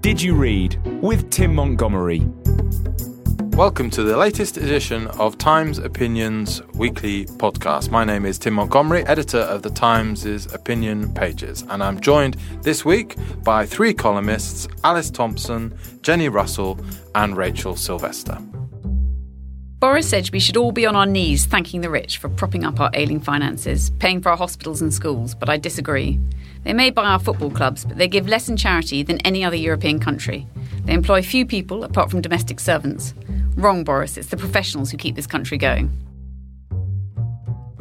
Did you read with Tim Montgomerie? Welcome to the latest edition of Times Opinions Weekly Podcast. My name is Tim Montgomerie, editor of the Times' opinion pages, and I'm joined this week by three columnists Alice Thompson, Jenny Russell, and Rachel Sylvester. Boris said we should all be on our knees thanking the rich for propping up our ailing finances, paying for our hospitals and schools, but I disagree. They may buy our football clubs, but they give less in charity than any other European country. They employ few people apart from domestic servants. Wrong, Boris. It's the professionals who keep this country going.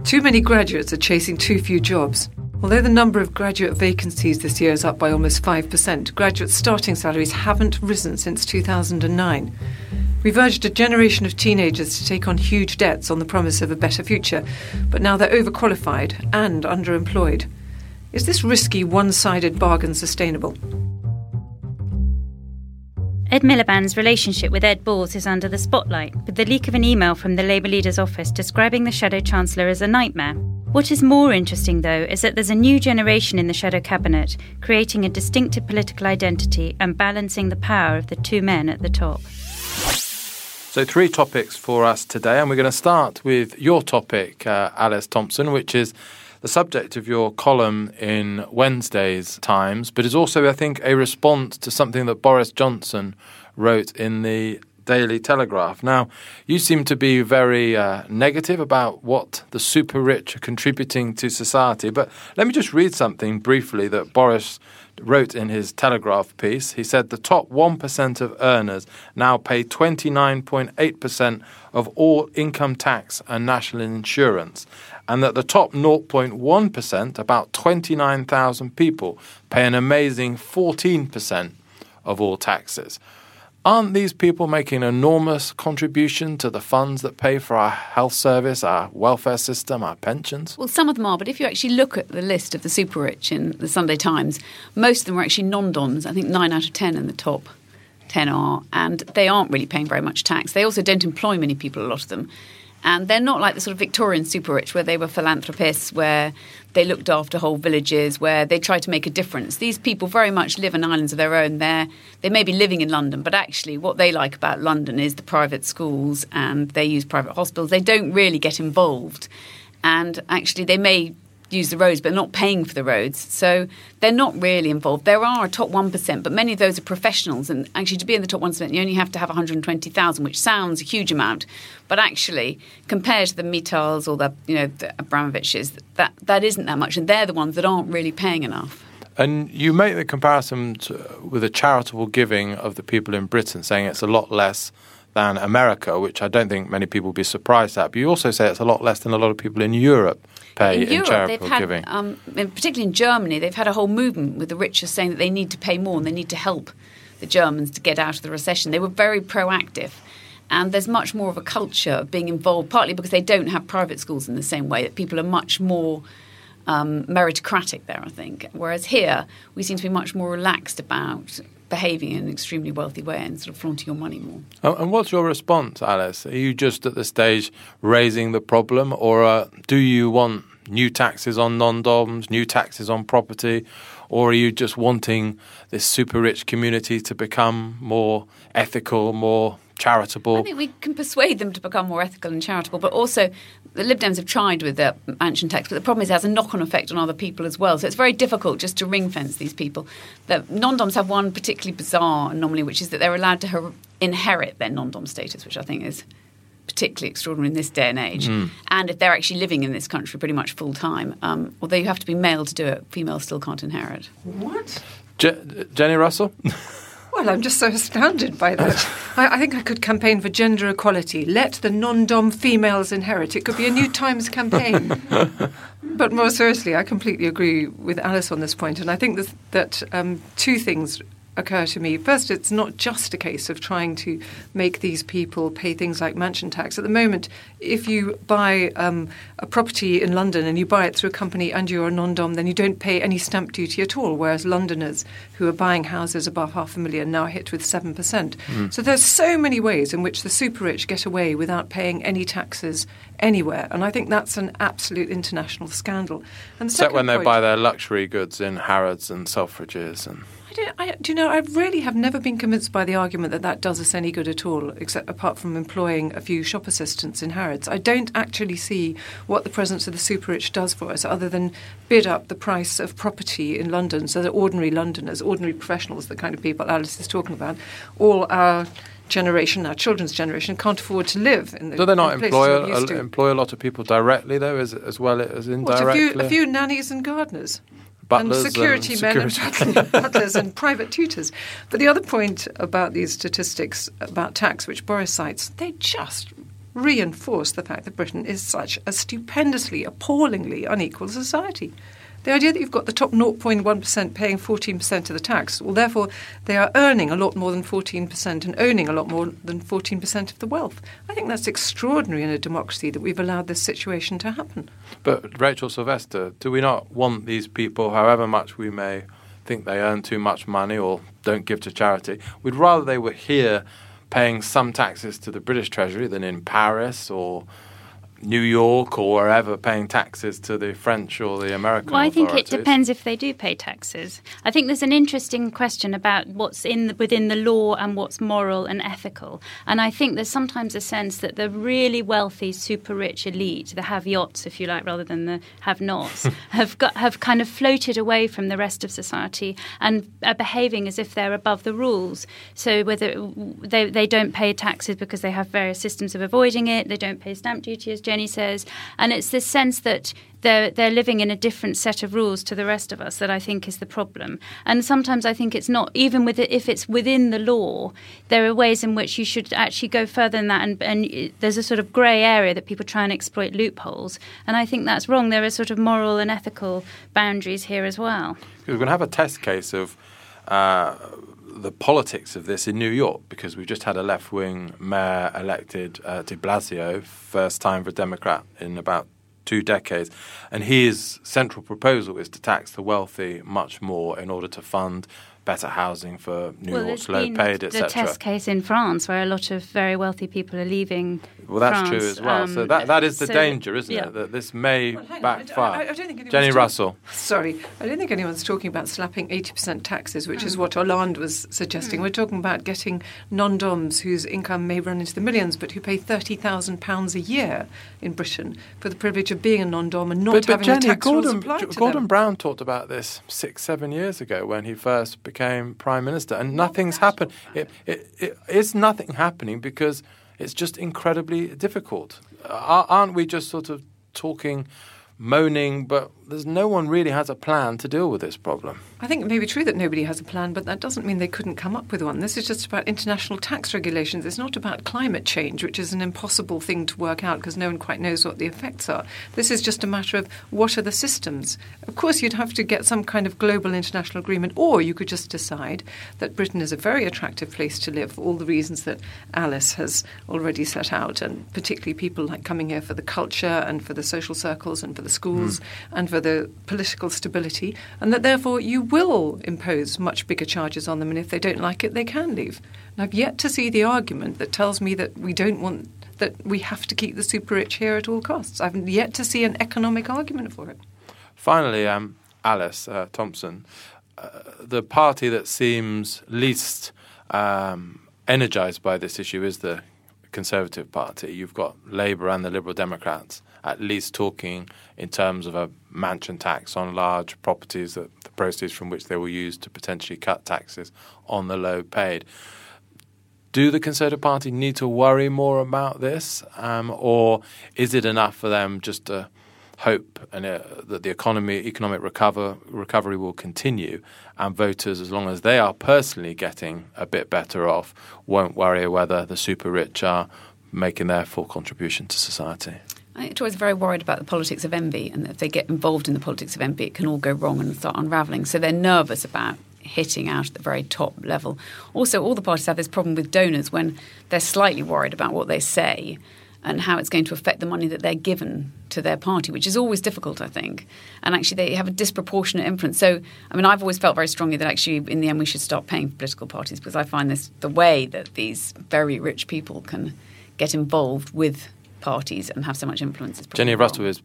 Too many graduates are chasing too few jobs. Although the number of graduate vacancies this year is up by almost 5%, graduate starting salaries haven't risen since 2009. We've urged a generation of teenagers to take on huge debts on the promise of a better future, but now they're overqualified and underemployed. Is this risky, one sided bargain sustainable? Ed Miliband's relationship with Ed Balls is under the spotlight, with the leak of an email from the Labour leader's office describing the Shadow Chancellor as a nightmare. What is more interesting, though, is that there's a new generation in the Shadow Cabinet, creating a distinctive political identity and balancing the power of the two men at the top. So, three topics for us today, and we're going to start with your topic, uh, Alice Thompson, which is the subject of your column in Wednesday's Times, but is also, I think, a response to something that Boris Johnson wrote in the Daily Telegraph. Now, you seem to be very uh, negative about what the super rich are contributing to society, but let me just read something briefly that Boris wrote in his Telegraph piece. He said the top 1% of earners now pay 29.8% of all income tax and national insurance, and that the top 0.1%, about 29,000 people, pay an amazing 14% of all taxes. Aren't these people making enormous contribution to the funds that pay for our health service, our welfare system, our pensions? Well, some of them are, but if you actually look at the list of the super rich in the Sunday Times, most of them are actually non doms. I think nine out of ten in the top 10 are, and they aren't really paying very much tax. They also don't employ many people, a lot of them. And they're not like the sort of Victorian super rich where they were philanthropists, where they looked after whole villages, where they tried to make a difference. These people very much live in islands of their own. They're, they may be living in London, but actually, what they like about London is the private schools and they use private hospitals. They don't really get involved. And actually, they may use the roads but not paying for the roads. So they're not really involved. There are a top 1%, but many of those are professionals. And actually, to be in the top 1%, you only have to have 120,000, which sounds a huge amount. But actually, compared to the Mittals or the, you know, the Abramoviches, that, that isn't that much. And they're the ones that aren't really paying enough. And you make the comparison to, with the charitable giving of the people in Britain, saying it's a lot less than America, which I don't think many people would be surprised at. But you also say it's a lot less than a lot of people in Europe pay in, Europe, charitable they've had, giving. Um, particularly in Germany, they've had a whole movement with the rich saying that they need to pay more and they need to help the Germans to get out of the recession. They were very proactive. And there's much more of a culture of being involved, partly because they don't have private schools in the same way, that people are much more um, meritocratic there, I think. Whereas here, we seem to be much more relaxed about behaving in an extremely wealthy way and sort of flaunting your money more. And what's your response, Alice? Are you just at the stage raising the problem, or uh, do you want new taxes on non-doms, new taxes on property, or are you just wanting this super rich community to become more ethical, more charitable? I think we can persuade them to become more ethical and charitable, but also the Lib Dems have tried with the mansion tax, but the problem is it has a knock-on effect on other people as well. So it's very difficult just to ring fence these people. The non-doms have one particularly bizarre anomaly, which is that they're allowed to her- inherit their non-dom status, which I think is particularly extraordinary in this day and age. Mm. And if they're actually living in this country pretty much full time, um, although you have to be male to do it, females still can't inherit. What? Je- Jenny Russell? Well, I'm just so astounded by that. I, I, think I could campaign for gender equality. Let the non dom females inherit. It could be a new Times campaign. But more seriously, I completely agree with Alice on this point, and I think that, that um, two things occur to me. First, it's not just a case of trying to make these people pay things like mansion tax. At the moment, if you buy um, a property in London and you buy it through a company and you're a non-dom, then you don't pay any stamp duty at all. Whereas Londoners who are buying houses above half a million now hit with seven percent. Mm. So there's so many ways in which the super rich get away without paying any taxes anywhere, and I think that's an absolute international scandal. And Except when they point, buy their luxury goods in Harrods and Selfridges and do, I, do you know, I really have never been convinced by the argument that that does us any good at all, except apart from employing a few shop assistants in Harrods. I don't actually see what the presence of the super rich does for us, other than bid up the price of property in London so that ordinary Londoners, ordinary professionals, the kind of people Alice is talking about, all our generation, our children's generation, can't afford to live in the. Do they not employ a, employ a lot of people directly though, as as well as indirectly? What, a, few, a few nannies and gardeners butlers and security and men security. and butlers and private tutors. But the other point about these statistics about tax, which Boris cites, they just reinforce the fact that Britain is such a stupendously, appallingly unequal society. The idea that you've got the top 0.1% paying 14% of the tax, well, therefore, they are earning a lot more than 14% and owning a lot more than 14% of the wealth. I think that's extraordinary in a democracy that we've allowed this situation to happen. But, Rachel Sylvester, do we not want these people, however much we may think they earn too much money or don't give to charity, we'd rather they were here paying some taxes to the British Treasury than in Paris or New York or wherever paying taxes to the French or the American Well, I think it depends if they do pay taxes. I think there's an interesting question about what's in the, within the law and what's moral and ethical. And I think there's sometimes a sense that the really wealthy, super rich elite, the have yachts, if you like, rather than the have nots, have got have kind of floated away from the rest of society and are behaving as if they're above the rules. So whether they they don't pay taxes because they have various systems of avoiding it, they don't pay stamp duty as Jenny says, and it's this sense that they're they're living in a different set of rules to the rest of us that I think is the problem. And sometimes I think it's not even with it, if it's within the law, there are ways in which you should actually go further than that. And, and there's a sort of grey area that people try and exploit loopholes, and I think that's wrong. There are sort of moral and ethical boundaries here as well. We're going to have a test case of. Uh, the politics of this in New York because we've just had a left wing mayor elected, uh, de Blasio, first time for a Democrat in about two decades. And his central proposal is to tax the wealthy much more in order to fund better housing for New well, York's low paid, etc. The test case in France, where a lot of very wealthy people are leaving. Well, that's France. true as well. Um, so that that is the so, danger, isn't yeah. it? That this may well, backfire. I, I, I don't think Jenny Russell. Sorry, I don't think anyone's talking about slapping eighty percent taxes, which mm. is what Hollande was suggesting. Mm. We're talking about getting non-doms whose income may run into the millions, but who pay thirty thousand pounds a year in Britain for the privilege of being a non-dom and not but, but having Jenny, a tax Gordon, Gordon, Gordon Brown talked about this six, seven years ago when he first became became prime minister, and nothing's happened. It, it, it, it's nothing happening because it's just incredibly difficult. Uh, aren't we just sort of talking moaning, but there's no one really has a plan to deal with this problem. I think it may be true that nobody has a plan, but that doesn't mean they couldn't come up with one. This is just about international tax regulations. It's not about climate change, which is an impossible thing to work out because no one quite knows what the effects are. This is just a matter of what are the systems. Of course, you'd have to get some kind of global international agreement, or you could just decide that Britain is a very attractive place to live for all the reasons that Alice has already set out, and particularly people like coming here for the culture and for the social circles and for the schools mm. and for the political stability, and that therefore you will impose much bigger charges on them, and if they don't like it, they can leave. And I've yet to see the argument that tells me that we don't want that we have to keep the super rich here at all costs. I've yet to see an economic argument for it. Finally, um, Alice uh, Thompson, uh, the party that seems least um, energized by this issue is the Conservative Party. You've got Labour and the Liberal Democrats at least talking in terms of a mansion tax on large properties, that the proceeds from which they will use to potentially cut taxes on the low paid. Do the Conservative Party need to worry more about this, um, or is it enough for them just to hope and, uh, that the economy, economic recover, recovery will continue, and voters, as long as they are personally getting a bit better off, won't worry whether the super rich are making their full contribution to society. I think Tories are very worried about the politics of envy, and if they get involved in the politics of envy, it can all go wrong and start unravelling. So they're nervous about hitting out at the very top level. Also, all the parties have this problem with donors when they're slightly worried about what they say and how it's going to affect the money that they're given to their party, which is always difficult, I think. And actually, they have a disproportionate influence. So, I mean, I've always felt very strongly that actually, in the end, we should stop paying for political parties because I find this the way that these very rich people can get involved with parties and have so much influence. Is Jenny. Russell is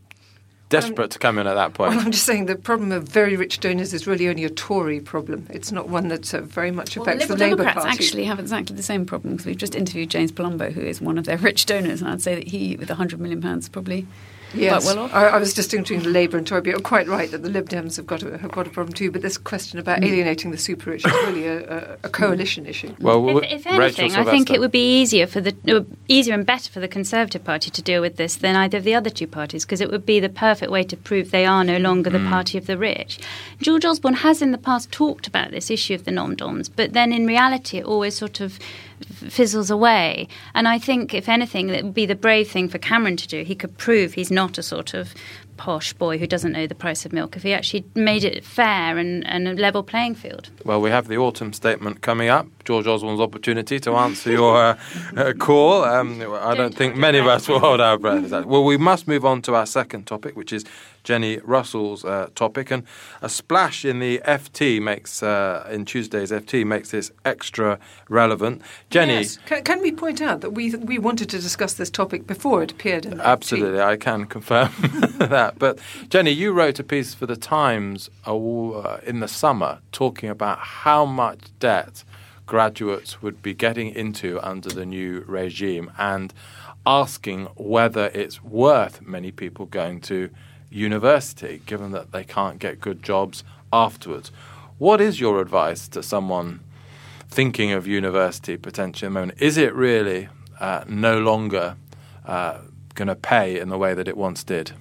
desperate to come in at that point. Well, I'm just saying the problem of very rich donors is really only a Tory problem. It's not one that uh, very much Well, the affects Liberal the Labour Democrats Party. actually have exactly the same problem because we've just interviewed James Palumbo, who is one of their rich donors, and I'd say that he, with 100 million pounds, probably Yes, quite well off. I, I was distinguishing Labour and Tory. but You're quite right that the Lib Dems have got a, have got a problem too. But this question Mm. about alienating the super rich is really a, a, a coalition issue. well, If, if anything, I think it would be easier for the uh, easier and better for the Conservative Party to deal with this than either of the other two parties because it would be the perfect way to prove they are no longer the Mm. party of the rich. George Osborne has in the past talked about this issue of the nom-doms, but then in reality it always sort of f- fizzles away. And I think, if anything, it would be the brave thing for Cameron to do. He could prove he's not a sort of posh boy who doesn't know the price of milk if he actually made it fair and, and a level playing field. Well, we have the autumn statement coming up. George Osborne's opportunity to answer your uh, uh, call. Um, I don't think many of us will hold our breath. Well, we must move on to our second topic, which is Jenny Russell's uh, topic, and a splash in the FT makes uh, in Tuesday's FT makes this extra relevant. Jenny, Yes. Can, can we point out that we we wanted to discuss this topic before it appeared in the Absolutely, I can confirm that. But Jenny, you wrote a piece for the Times uh, in the summer talking about how much debt graduates would be getting into under the new regime and asking whether it's worth many people going to university given that they can't get good jobs afterwards. What is your advice to someone thinking of university potentially at the moment? Is it really uh, no longer uh, going to pay in the way that it once did?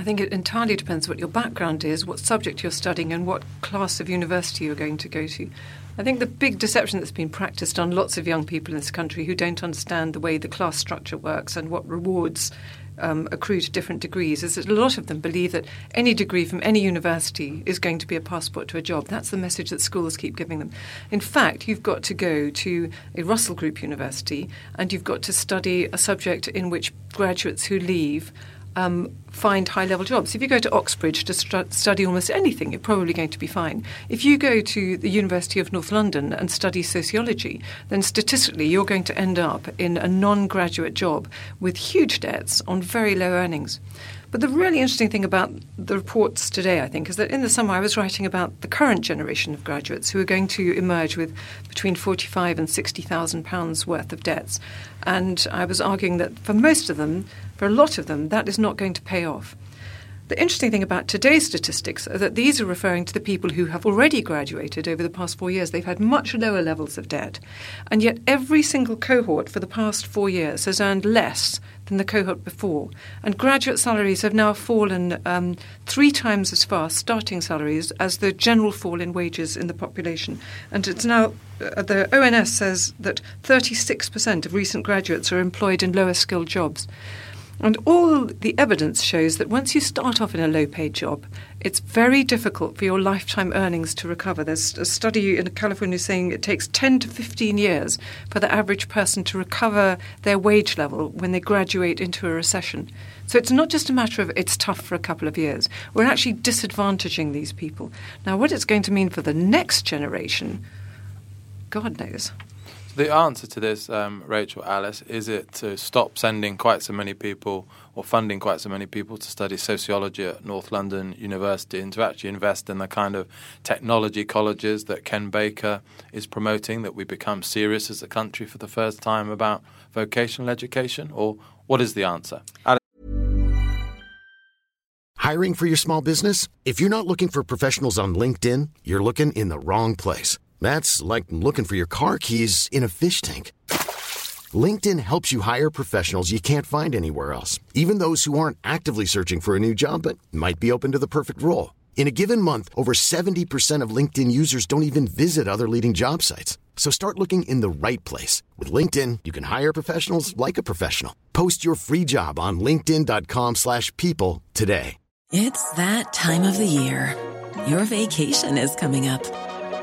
I think it entirely depends what your background is, what subject you're studying, and what class of university you're going to go to. I think the big deception that's been practiced on lots of young people in this country who don't understand the way the class structure works and what rewards um, accrue to different degrees is that a lot of them believe that any degree from any university is going to be a passport to a job. That's the message that schools keep giving them. In fact, you've got to go to a Russell Group university and you've got to study a subject in which graduates who leave um, find high level jobs. If you go to Oxbridge to stu- study almost anything, you're probably going to be fine. If you go to the University of North London and study sociology, then statistically you're going to end up in a non graduate job with huge debts on very low earnings. But the really interesting thing about the reports today, I think, is that in the summer I was writing about the current generation of graduates who are going to emerge with between forty-five and sixty thousand pounds worth of debts, and I was arguing that for most of them, for a lot of them, that is not going to pay off. The interesting thing about today's statistics are that these are referring to the people who have already graduated over the past four years. They've had much lower levels of debt. And yet, every single cohort for the past four years has earned less than the cohort before. And graduate salaries have now fallen um, three times as fast, starting salaries, as the general fall in wages in the population. And it's now, uh, the ONS says that 36% of recent graduates are employed in lower skilled jobs. And all the evidence shows that once you start off in a low paid job, it's very difficult for your lifetime earnings to recover. There's a study in California saying it takes 10 to 15 years for the average person to recover their wage level when they graduate into a recession. So it's not just a matter of it's tough for a couple of years. We're actually disadvantaging these people. Now, what it's going to mean for the next generation, God knows. The answer to this, um, Rachel Alice, is it to stop sending quite so many people or funding quite so many people to study sociology at North London University and to actually invest in the kind of technology colleges that Ken Baker is promoting, that we become serious as a country for the first time about vocational education? Or what is the answer? Hiring for your small business? If you're not looking for professionals on LinkedIn, you're looking in the wrong place. That's like looking for your car keys in a fish tank. LinkedIn helps you hire professionals you can't find anywhere else, even those who aren't actively searching for a new job but might be open to the perfect role. In a given month, over 70% of LinkedIn users don't even visit other leading job sites. So start looking in the right place. With LinkedIn, you can hire professionals like a professional. Post your free job on linkedin.com/people slash people today. It's that time of the year. Your vacation is coming up.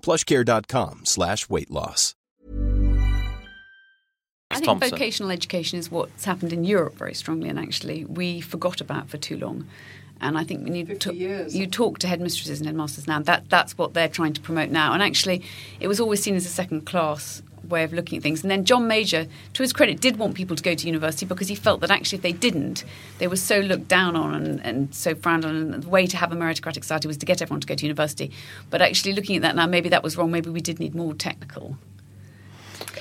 plushcare.com slash weight loss. I think Thompson. vocational education is what's happened in Europe very strongly, and actually we forgot about for too long. And I think when you 50 talk, you talk to headmistresses and headmasters now, that that's what they're trying to promote now. And actually, it was always seen as a second class way of looking at things. And then John Major, to his credit, did want people to go to university because he felt that actually if they didn't, they were so looked down on and, and so frowned on. And the way to have a meritocratic society was to get everyone to go to university. But actually, looking at that now, maybe that was wrong. Maybe we did need more technical.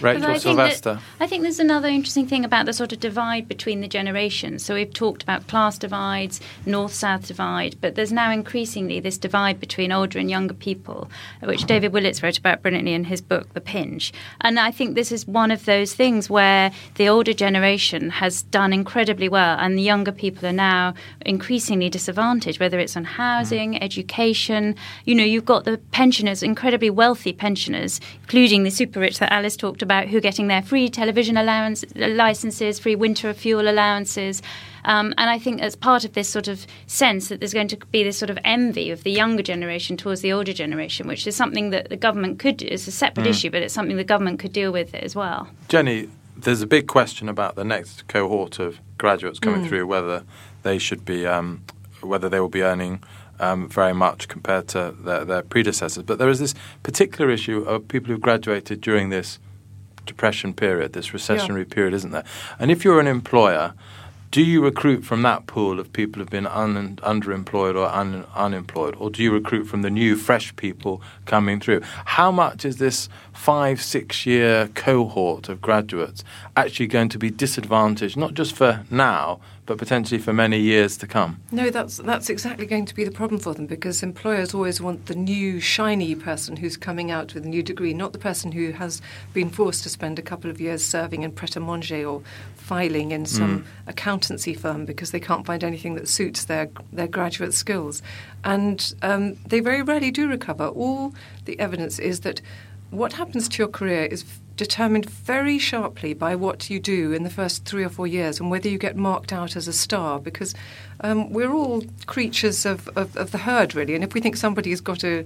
Rachel I think, Sylvester. that, I think there's another interesting thing about the sort of divide between the generations. So we've talked about class divides, north-south divide, but there's now increasingly this divide between older and younger people, which David Willetts wrote about brilliantly in his book The Pinch. And I think this is one of those things where the older generation has done incredibly well, and the younger people are now increasingly disadvantaged, whether it's on housing, education. You know, you've got the pensioners, incredibly wealthy pensioners, including the super rich that Alice talked about, who are getting their free television allowance licenses, free winter fuel allowances. Um, and I think as part of this sort of sense that there's going to be this sort of envy of the younger generation towards the older generation, which is something that the government could, it's a separate issue, but it's something the government could deal with as well. Jenny, there's a big question about the next cohort of graduates coming through, whether they should be, um, whether they will be earning um, very much compared to their, their predecessors. But there is this particular issue of people who've graduated during this depression period, this recessionary period, isn't there? And if you're an employer, do you recruit from that pool of people who've been un- underemployed or un- unemployed, or do you recruit from the new, fresh people coming through? How much is this five, six year cohort of graduates actually going to be disadvantaged, not just for now, but potentially for many years to come? No, that's that's exactly going to be the problem for them because employers always want the new shiny person who's coming out with a new degree, not the person who has been forced to spend a couple of years serving in pret-a-manger or filing in some accountancy firm because they can't find anything that suits their their graduate skills, and um, they very rarely do recover. All the evidence is that what happens to your career is determined very sharply by what you do in the first three or four years and whether you get marked out as a star because um, we're all creatures of, of, of the herd, really. And if we think somebody has got a,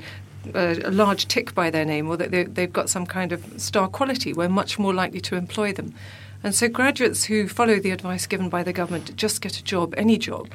a, a large tick by their name or that they, they've got some kind of star quality, we're much more likely to employ them. And so graduates who follow the advice given by the government just get a job, any job,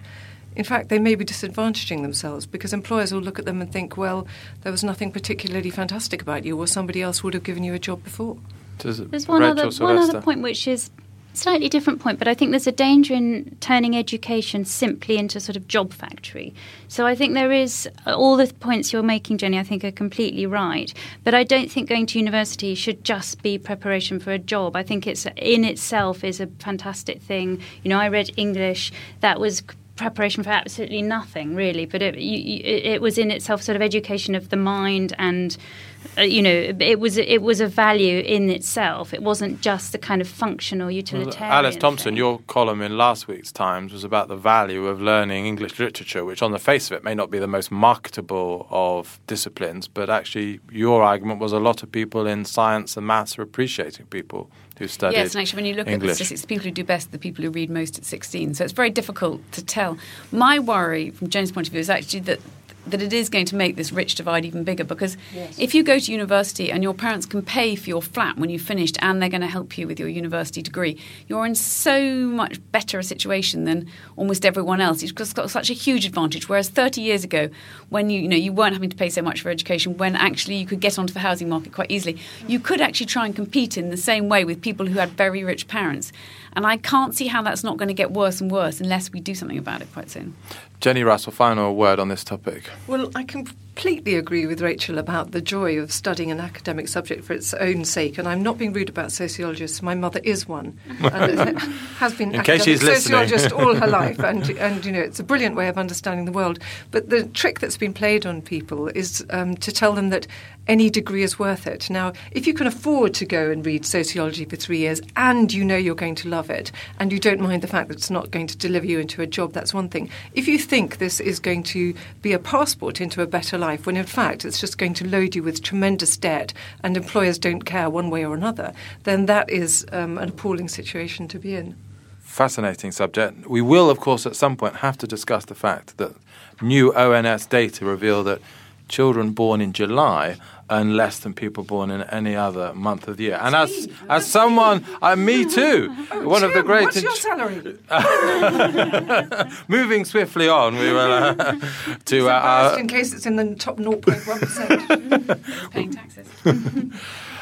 in fact, they may be disadvantaging themselves because employers will look at them and think, well, there was nothing particularly fantastic about you, or somebody else would have given you a job before. Does it- There's one other one other point which is slightly different point, but I think there's a danger in turning education simply into a sort of job factory. So I think there is all the points you're making, Jenny. I think are completely right, but I don't think going to university should just be preparation for a job. I think it's in itself is a fantastic thing. You know, I read English that was preparation for absolutely nothing really but it, you, it was in itself sort of education of the mind and uh, you know it was it was a value in itself it wasn't just the kind of functional utilitarian Alice Thompson, thing. your column in last week's Times was about the value of learning English literature, which on the face of it may not be the most marketable of disciplines, but actually your argument was a lot of people in science and maths are appreciating people who studied Yes, and actually, when you look at the English. statistics, the people who do best are the people who read most at 16. So it's very difficult to tell. My worry, from Jen's point of view, is actually that that it is going to make this rich divide even bigger because if you go to university and your parents can pay for your flat when you've finished and they're going to help you with your university degree, you're in so much better a situation than almost everyone else. You've just got such a huge advantage. Whereas 30 years ago, when you, you know you weren't having to pay so much for education, when actually you could get onto the housing market quite easily, you could actually try and compete in the same way with people who had very rich parents. And I can't see how that's not going to get worse and worse unless we do something about it quite soon. Jenny Russell, final word on this topic. Well, I completely agree with Rachel about the joy of studying an academic subject for its own sake, and I'm not being rude about sociologists. My mother is one, and has been In an case she's academic sociologist all her life, and and you know it's a brilliant way of understanding the world. But the trick that's been played on people is um, to tell them that any degree is worth it. Now, if you can afford to go and read sociology for three years, and you know you're going to love it, and you don't mind the fact that it's not going to deliver you into a job, that's one thing. If you think this is going to be a passport into a better life, when in fact it's just going to load you with tremendous debt and employers don't care one way or another, then that is um, an appalling situation to be in. Fascinating subject. We will, of course, at some point have to discuss the fact that new ONS data reveal that children born in July earn less than people born in any other month of the year. And as as someone, uh, me too, one of the Tim, great. What's your salary? Moving swiftly on, we will uh, to uh, Embarrassed our, in case it's in the top 0.1%. Paying taxes.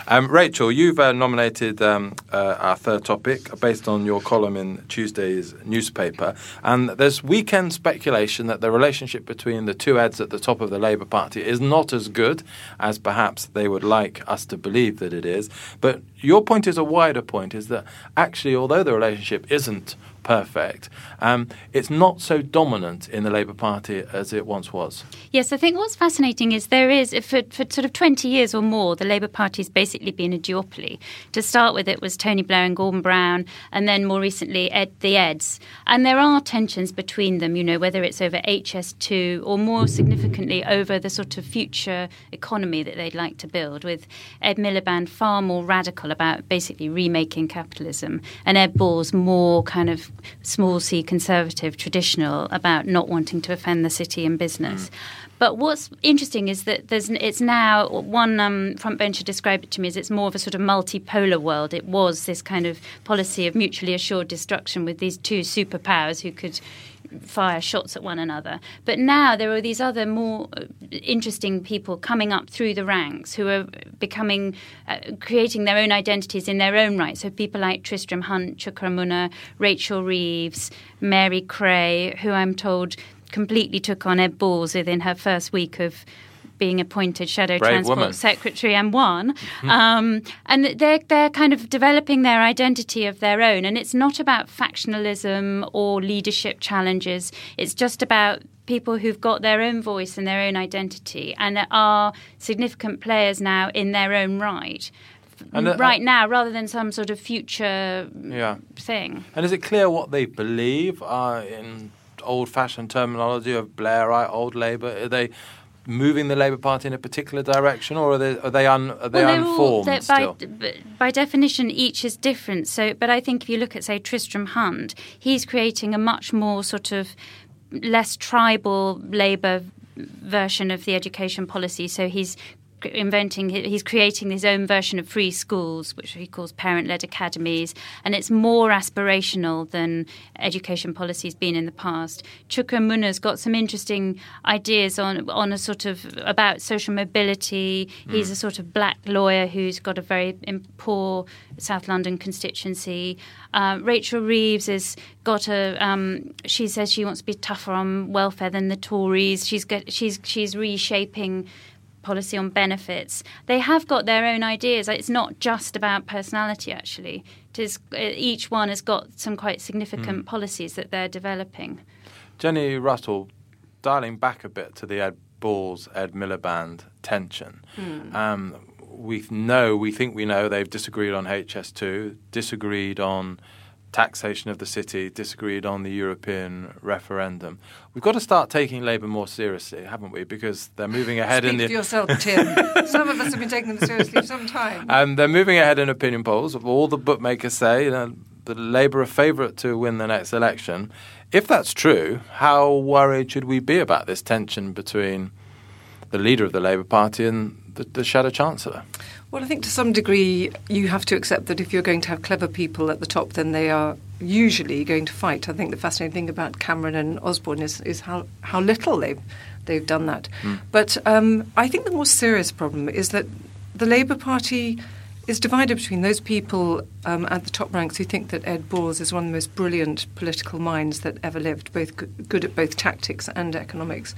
Um, Rachel, you've uh, nominated um, uh, our third topic based on your column in Tuesday's newspaper. And there's weekend speculation that the relationship between the two Eds at the top of the Labour Party is not as good as perhaps they would like us to believe that it is. But your point is a wider point is that actually, although the relationship isn't perfect, um, it's not so dominant in the Labour Party as it once was. Yes, I think what's fascinating is there is, for, for sort of 20 years or more, the Labour Party's basically been a duopoly. To start with, it was Tony Blair and Gordon Brown, and then more recently, Ed, the Eds. And there are tensions between them, you know, whether it's over HS2 or more significantly over the sort of future economy that they'd like to build, with Ed Miliband far more radical about basically remaking capitalism, and Ed Balls more kind of small c conservative, traditional about not wanting to offend the city and business. But what's interesting is that there's it's now one um, front bencher described it to me as it's more of a sort of multipolar world. It was this kind of policy of mutually assured destruction with these two superpowers who could fire shots at one another. But now there are these other more uh, interesting people coming up through the ranks who are becoming, uh, creating their own identities in their own right. So people like Tristram Hunt, Chuka Umunna, Rachel Reeves, Mary Creagh, who I'm told completely took on Ed Balls within her first week of being appointed shadow Brave transport woman. secretary and won. Um, and they're they're kind of developing their identity of their own. And it's not about factionalism or leadership challenges. It's just about people who've got their own voice and their own identity and are significant players now in their own right. And, uh, right now, rather than some sort of future Yeah. thing. And is it clear what they believe uh, in old-fashioned terminology of Blairite, old Labour? Are they moving the Labour Party in a particular direction, or are they are they, un, are they Well, they're all- unformed still? by, by definition, each is different. So, but I think if you look at, say, Tristram Hunt, he's creating a much more sort of less tribal Labour version of the education policy. So he's inventing he's creating his own version of free schools which he calls parent-led academies. And it's more aspirational than education policy's been in the past. Chuka Umunna's got some interesting ideas on on a sort of about social mobility. He's a sort of black lawyer who's got a very poor South London constituency. Uh, Rachel Reeves has got a um, she says she wants to be tougher on welfare than the Tories. She's got, she's she's reshaping policy on benefits. They have got their own ideas. It's not just about personality, actually. It is, uh, each one has got some quite significant policies that they're developing. Jenny Russell, dialing back a bit to the Ed Balls, Ed Miliband tension. Um, we know, we think we know, they've disagreed on HS2, disagreed on taxation of the city, disagreed on the European referendum. We've got to start taking Labour more seriously, haven't we? Because they're moving ahead Speak in for the yourself, Tim. some of us have been taking them seriously for some time. and they're moving ahead in opinion polls. All the bookmakers say, you know, the Labour are favourite to win the next election. If that's true, how worried should we be about this tension between the leader of the Labour Party and the, the Shadow Chancellor? Well, I think to some degree you have to accept that if you're going to have clever people at the top, then they are usually going to fight. I think the fascinating thing about Cameron and Osborne is, is how, how little they've they've done that. Mm. But um, I think the more serious problem is that the Labour Party is divided between those people um, at the top ranks who think that Ed Balls is one of the most brilliant political minds that ever lived, both good at both tactics and economics,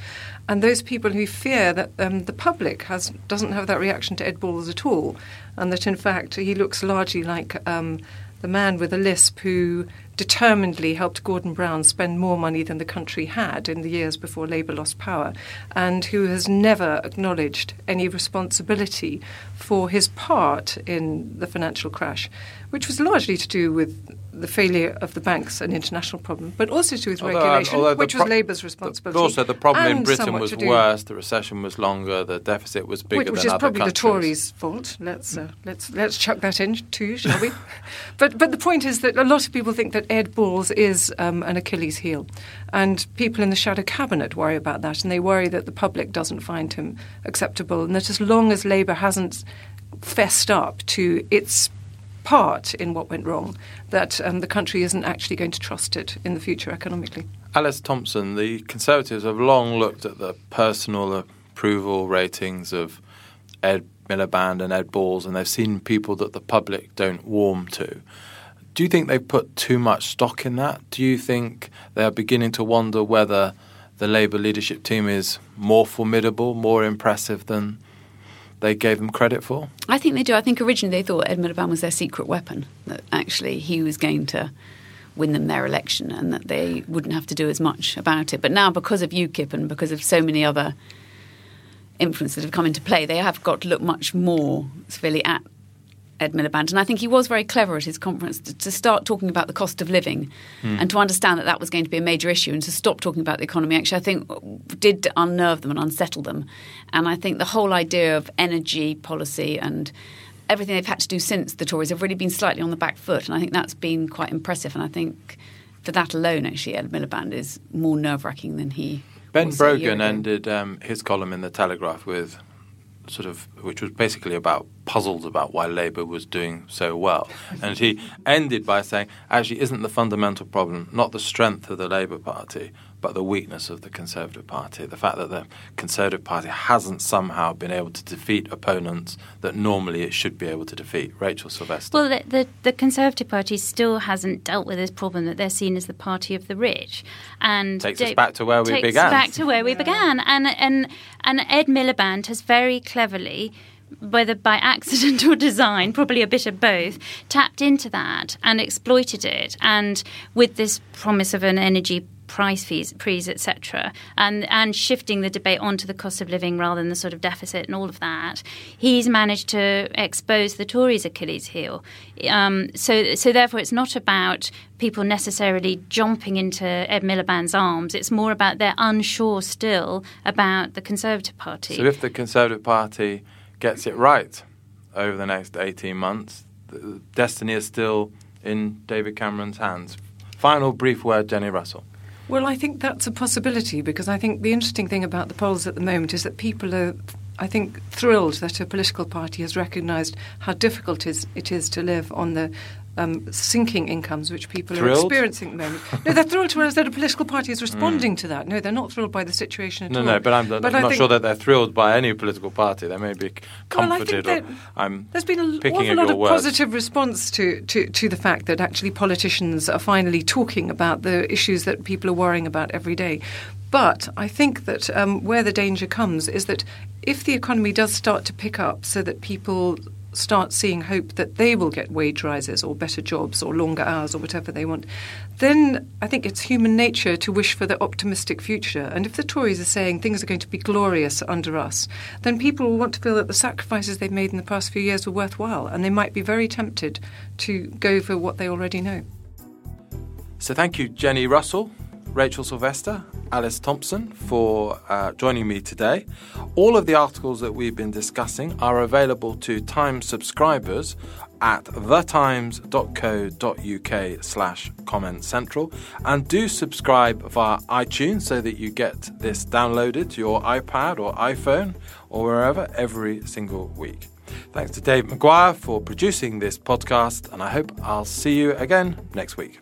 and those people who fear that um, the public has doesn't have that reaction to Ed Balls at all, and that in fact he looks largely like um, the man with a lisp who determinedly helped Gordon Brown spend more money than the country had in the years before Labour lost power, and who has never acknowledged any responsibility for his part in the financial crash, which was largely to do with the failure of the banks an international problem, but also to do with although, um, regulation, um, which pro- was Labour's responsibility. But also, the problem in Britain was worse. The recession was longer. The deficit was bigger which, which than other countries. Which is probably the Tories' fault. Let's uh, let's let's chuck that in too, shall we? but but the point is that a lot of people think that Ed Balls is um, an Achilles heel, and people in the shadow cabinet worry about that, and they worry that the public doesn't find him acceptable, and that as long as Labour hasn't fessed up to its part in what went wrong, that um, the country isn't actually going to trust it in the future economically. Alice Thompson, the Conservatives have long looked at the personal approval ratings of Ed Miliband and Ed Balls, and they've seen people that the public don't warm to. Do you think they've put too much stock in that? Do you think they are beginning to wonder whether the Labour leadership team is more formidable, more impressive than they gave them credit for? I think they do. I think originally they thought Ed Miliband was their secret weapon, that actually he was going to win them their election and that they wouldn't have to do as much about it. But now, because of UKIP and because of so many other influences that have come into play, they have got to look much more severely at Ed Miliband. And I think he was very clever at his conference to, to start talking about the cost of living mm. and to understand that that was going to be a major issue and to stop talking about the economy actually, I think, did unnerve them and unsettle them. And I think the whole idea of energy policy and everything they've had to do since the Tories have really been slightly on the back foot. And I think that's been quite impressive. And I think for that alone, actually, Ed Miliband is more nerve wracking than he. Ben Brogan ended um, his column in the Telegraph with sort of, which was basically about puzzled about why Labour was doing so well. And he ended by saying, actually, isn't the fundamental problem not the strength of the Labour Party, but the weakness of the Conservative Party. The fact that the Conservative Party hasn't somehow been able to defeat opponents that normally it should be able to defeat. Rachel Sylvester. Well, the, the, the Conservative Party still hasn't dealt with this problem that they're seen as the party of the rich, and takes us back to where we takes began. back to where we yeah. began, and and and Ed Miliband has very cleverly whether by accident or design, probably a bit of both, tapped into that and exploited it. And with this promise of an energy price fees, freeze, etc., and and shifting the debate onto the cost of living rather than the sort of deficit and all of that, he's managed to expose the Tories' Achilles heel. Um, so so therefore, it's not about people necessarily jumping into Ed Miliband's arms. It's more about they're unsure still about the Conservative Party. So if the Conservative Party gets it right over the next eighteen months, the destiny is still in David Cameron's hands. Final brief word, Jenny Russell. Well, I think that's a possibility because I think the interesting thing about the polls at the moment is that people are, I think, thrilled that a political party has recognised how difficult it is to live on the um, sinking incomes which people thrilled? are experiencing at the moment. no, they're thrilled to realize that a political party is responding mm. to that. No, they're not thrilled by the situation at no, all. No, no, but I'm, but I'm not sure that they're thrilled by any political party. They may be comforted well, or I'm There's been an awful lot of words. positive response to, to, to the fact that actually politicians are finally talking about the issues that people are worrying about every day. But I think that um, where the danger comes is that if the economy does start to pick up so that people start seeing hope that they will get wage rises or better jobs or longer hours or whatever they want, then I think it's human nature to wish for the optimistic future. And if the Tories are saying things are going to be glorious under us, then people will want to feel that the sacrifices they've made in the past few years were worthwhile and they might be very tempted to go for what they already know. So thank you, Jenny Russell, Rachel Sylvester, Alice Thompson for uh, joining me today. All of the articles that we've been discussing are available to Times subscribers at thetimes.co.uk slash comment central and do subscribe via iTunes so that you get this downloaded to your iPad or iPhone or wherever every single week. Thanks to Dave McGuire for producing this podcast, and I hope I'll see you again next week.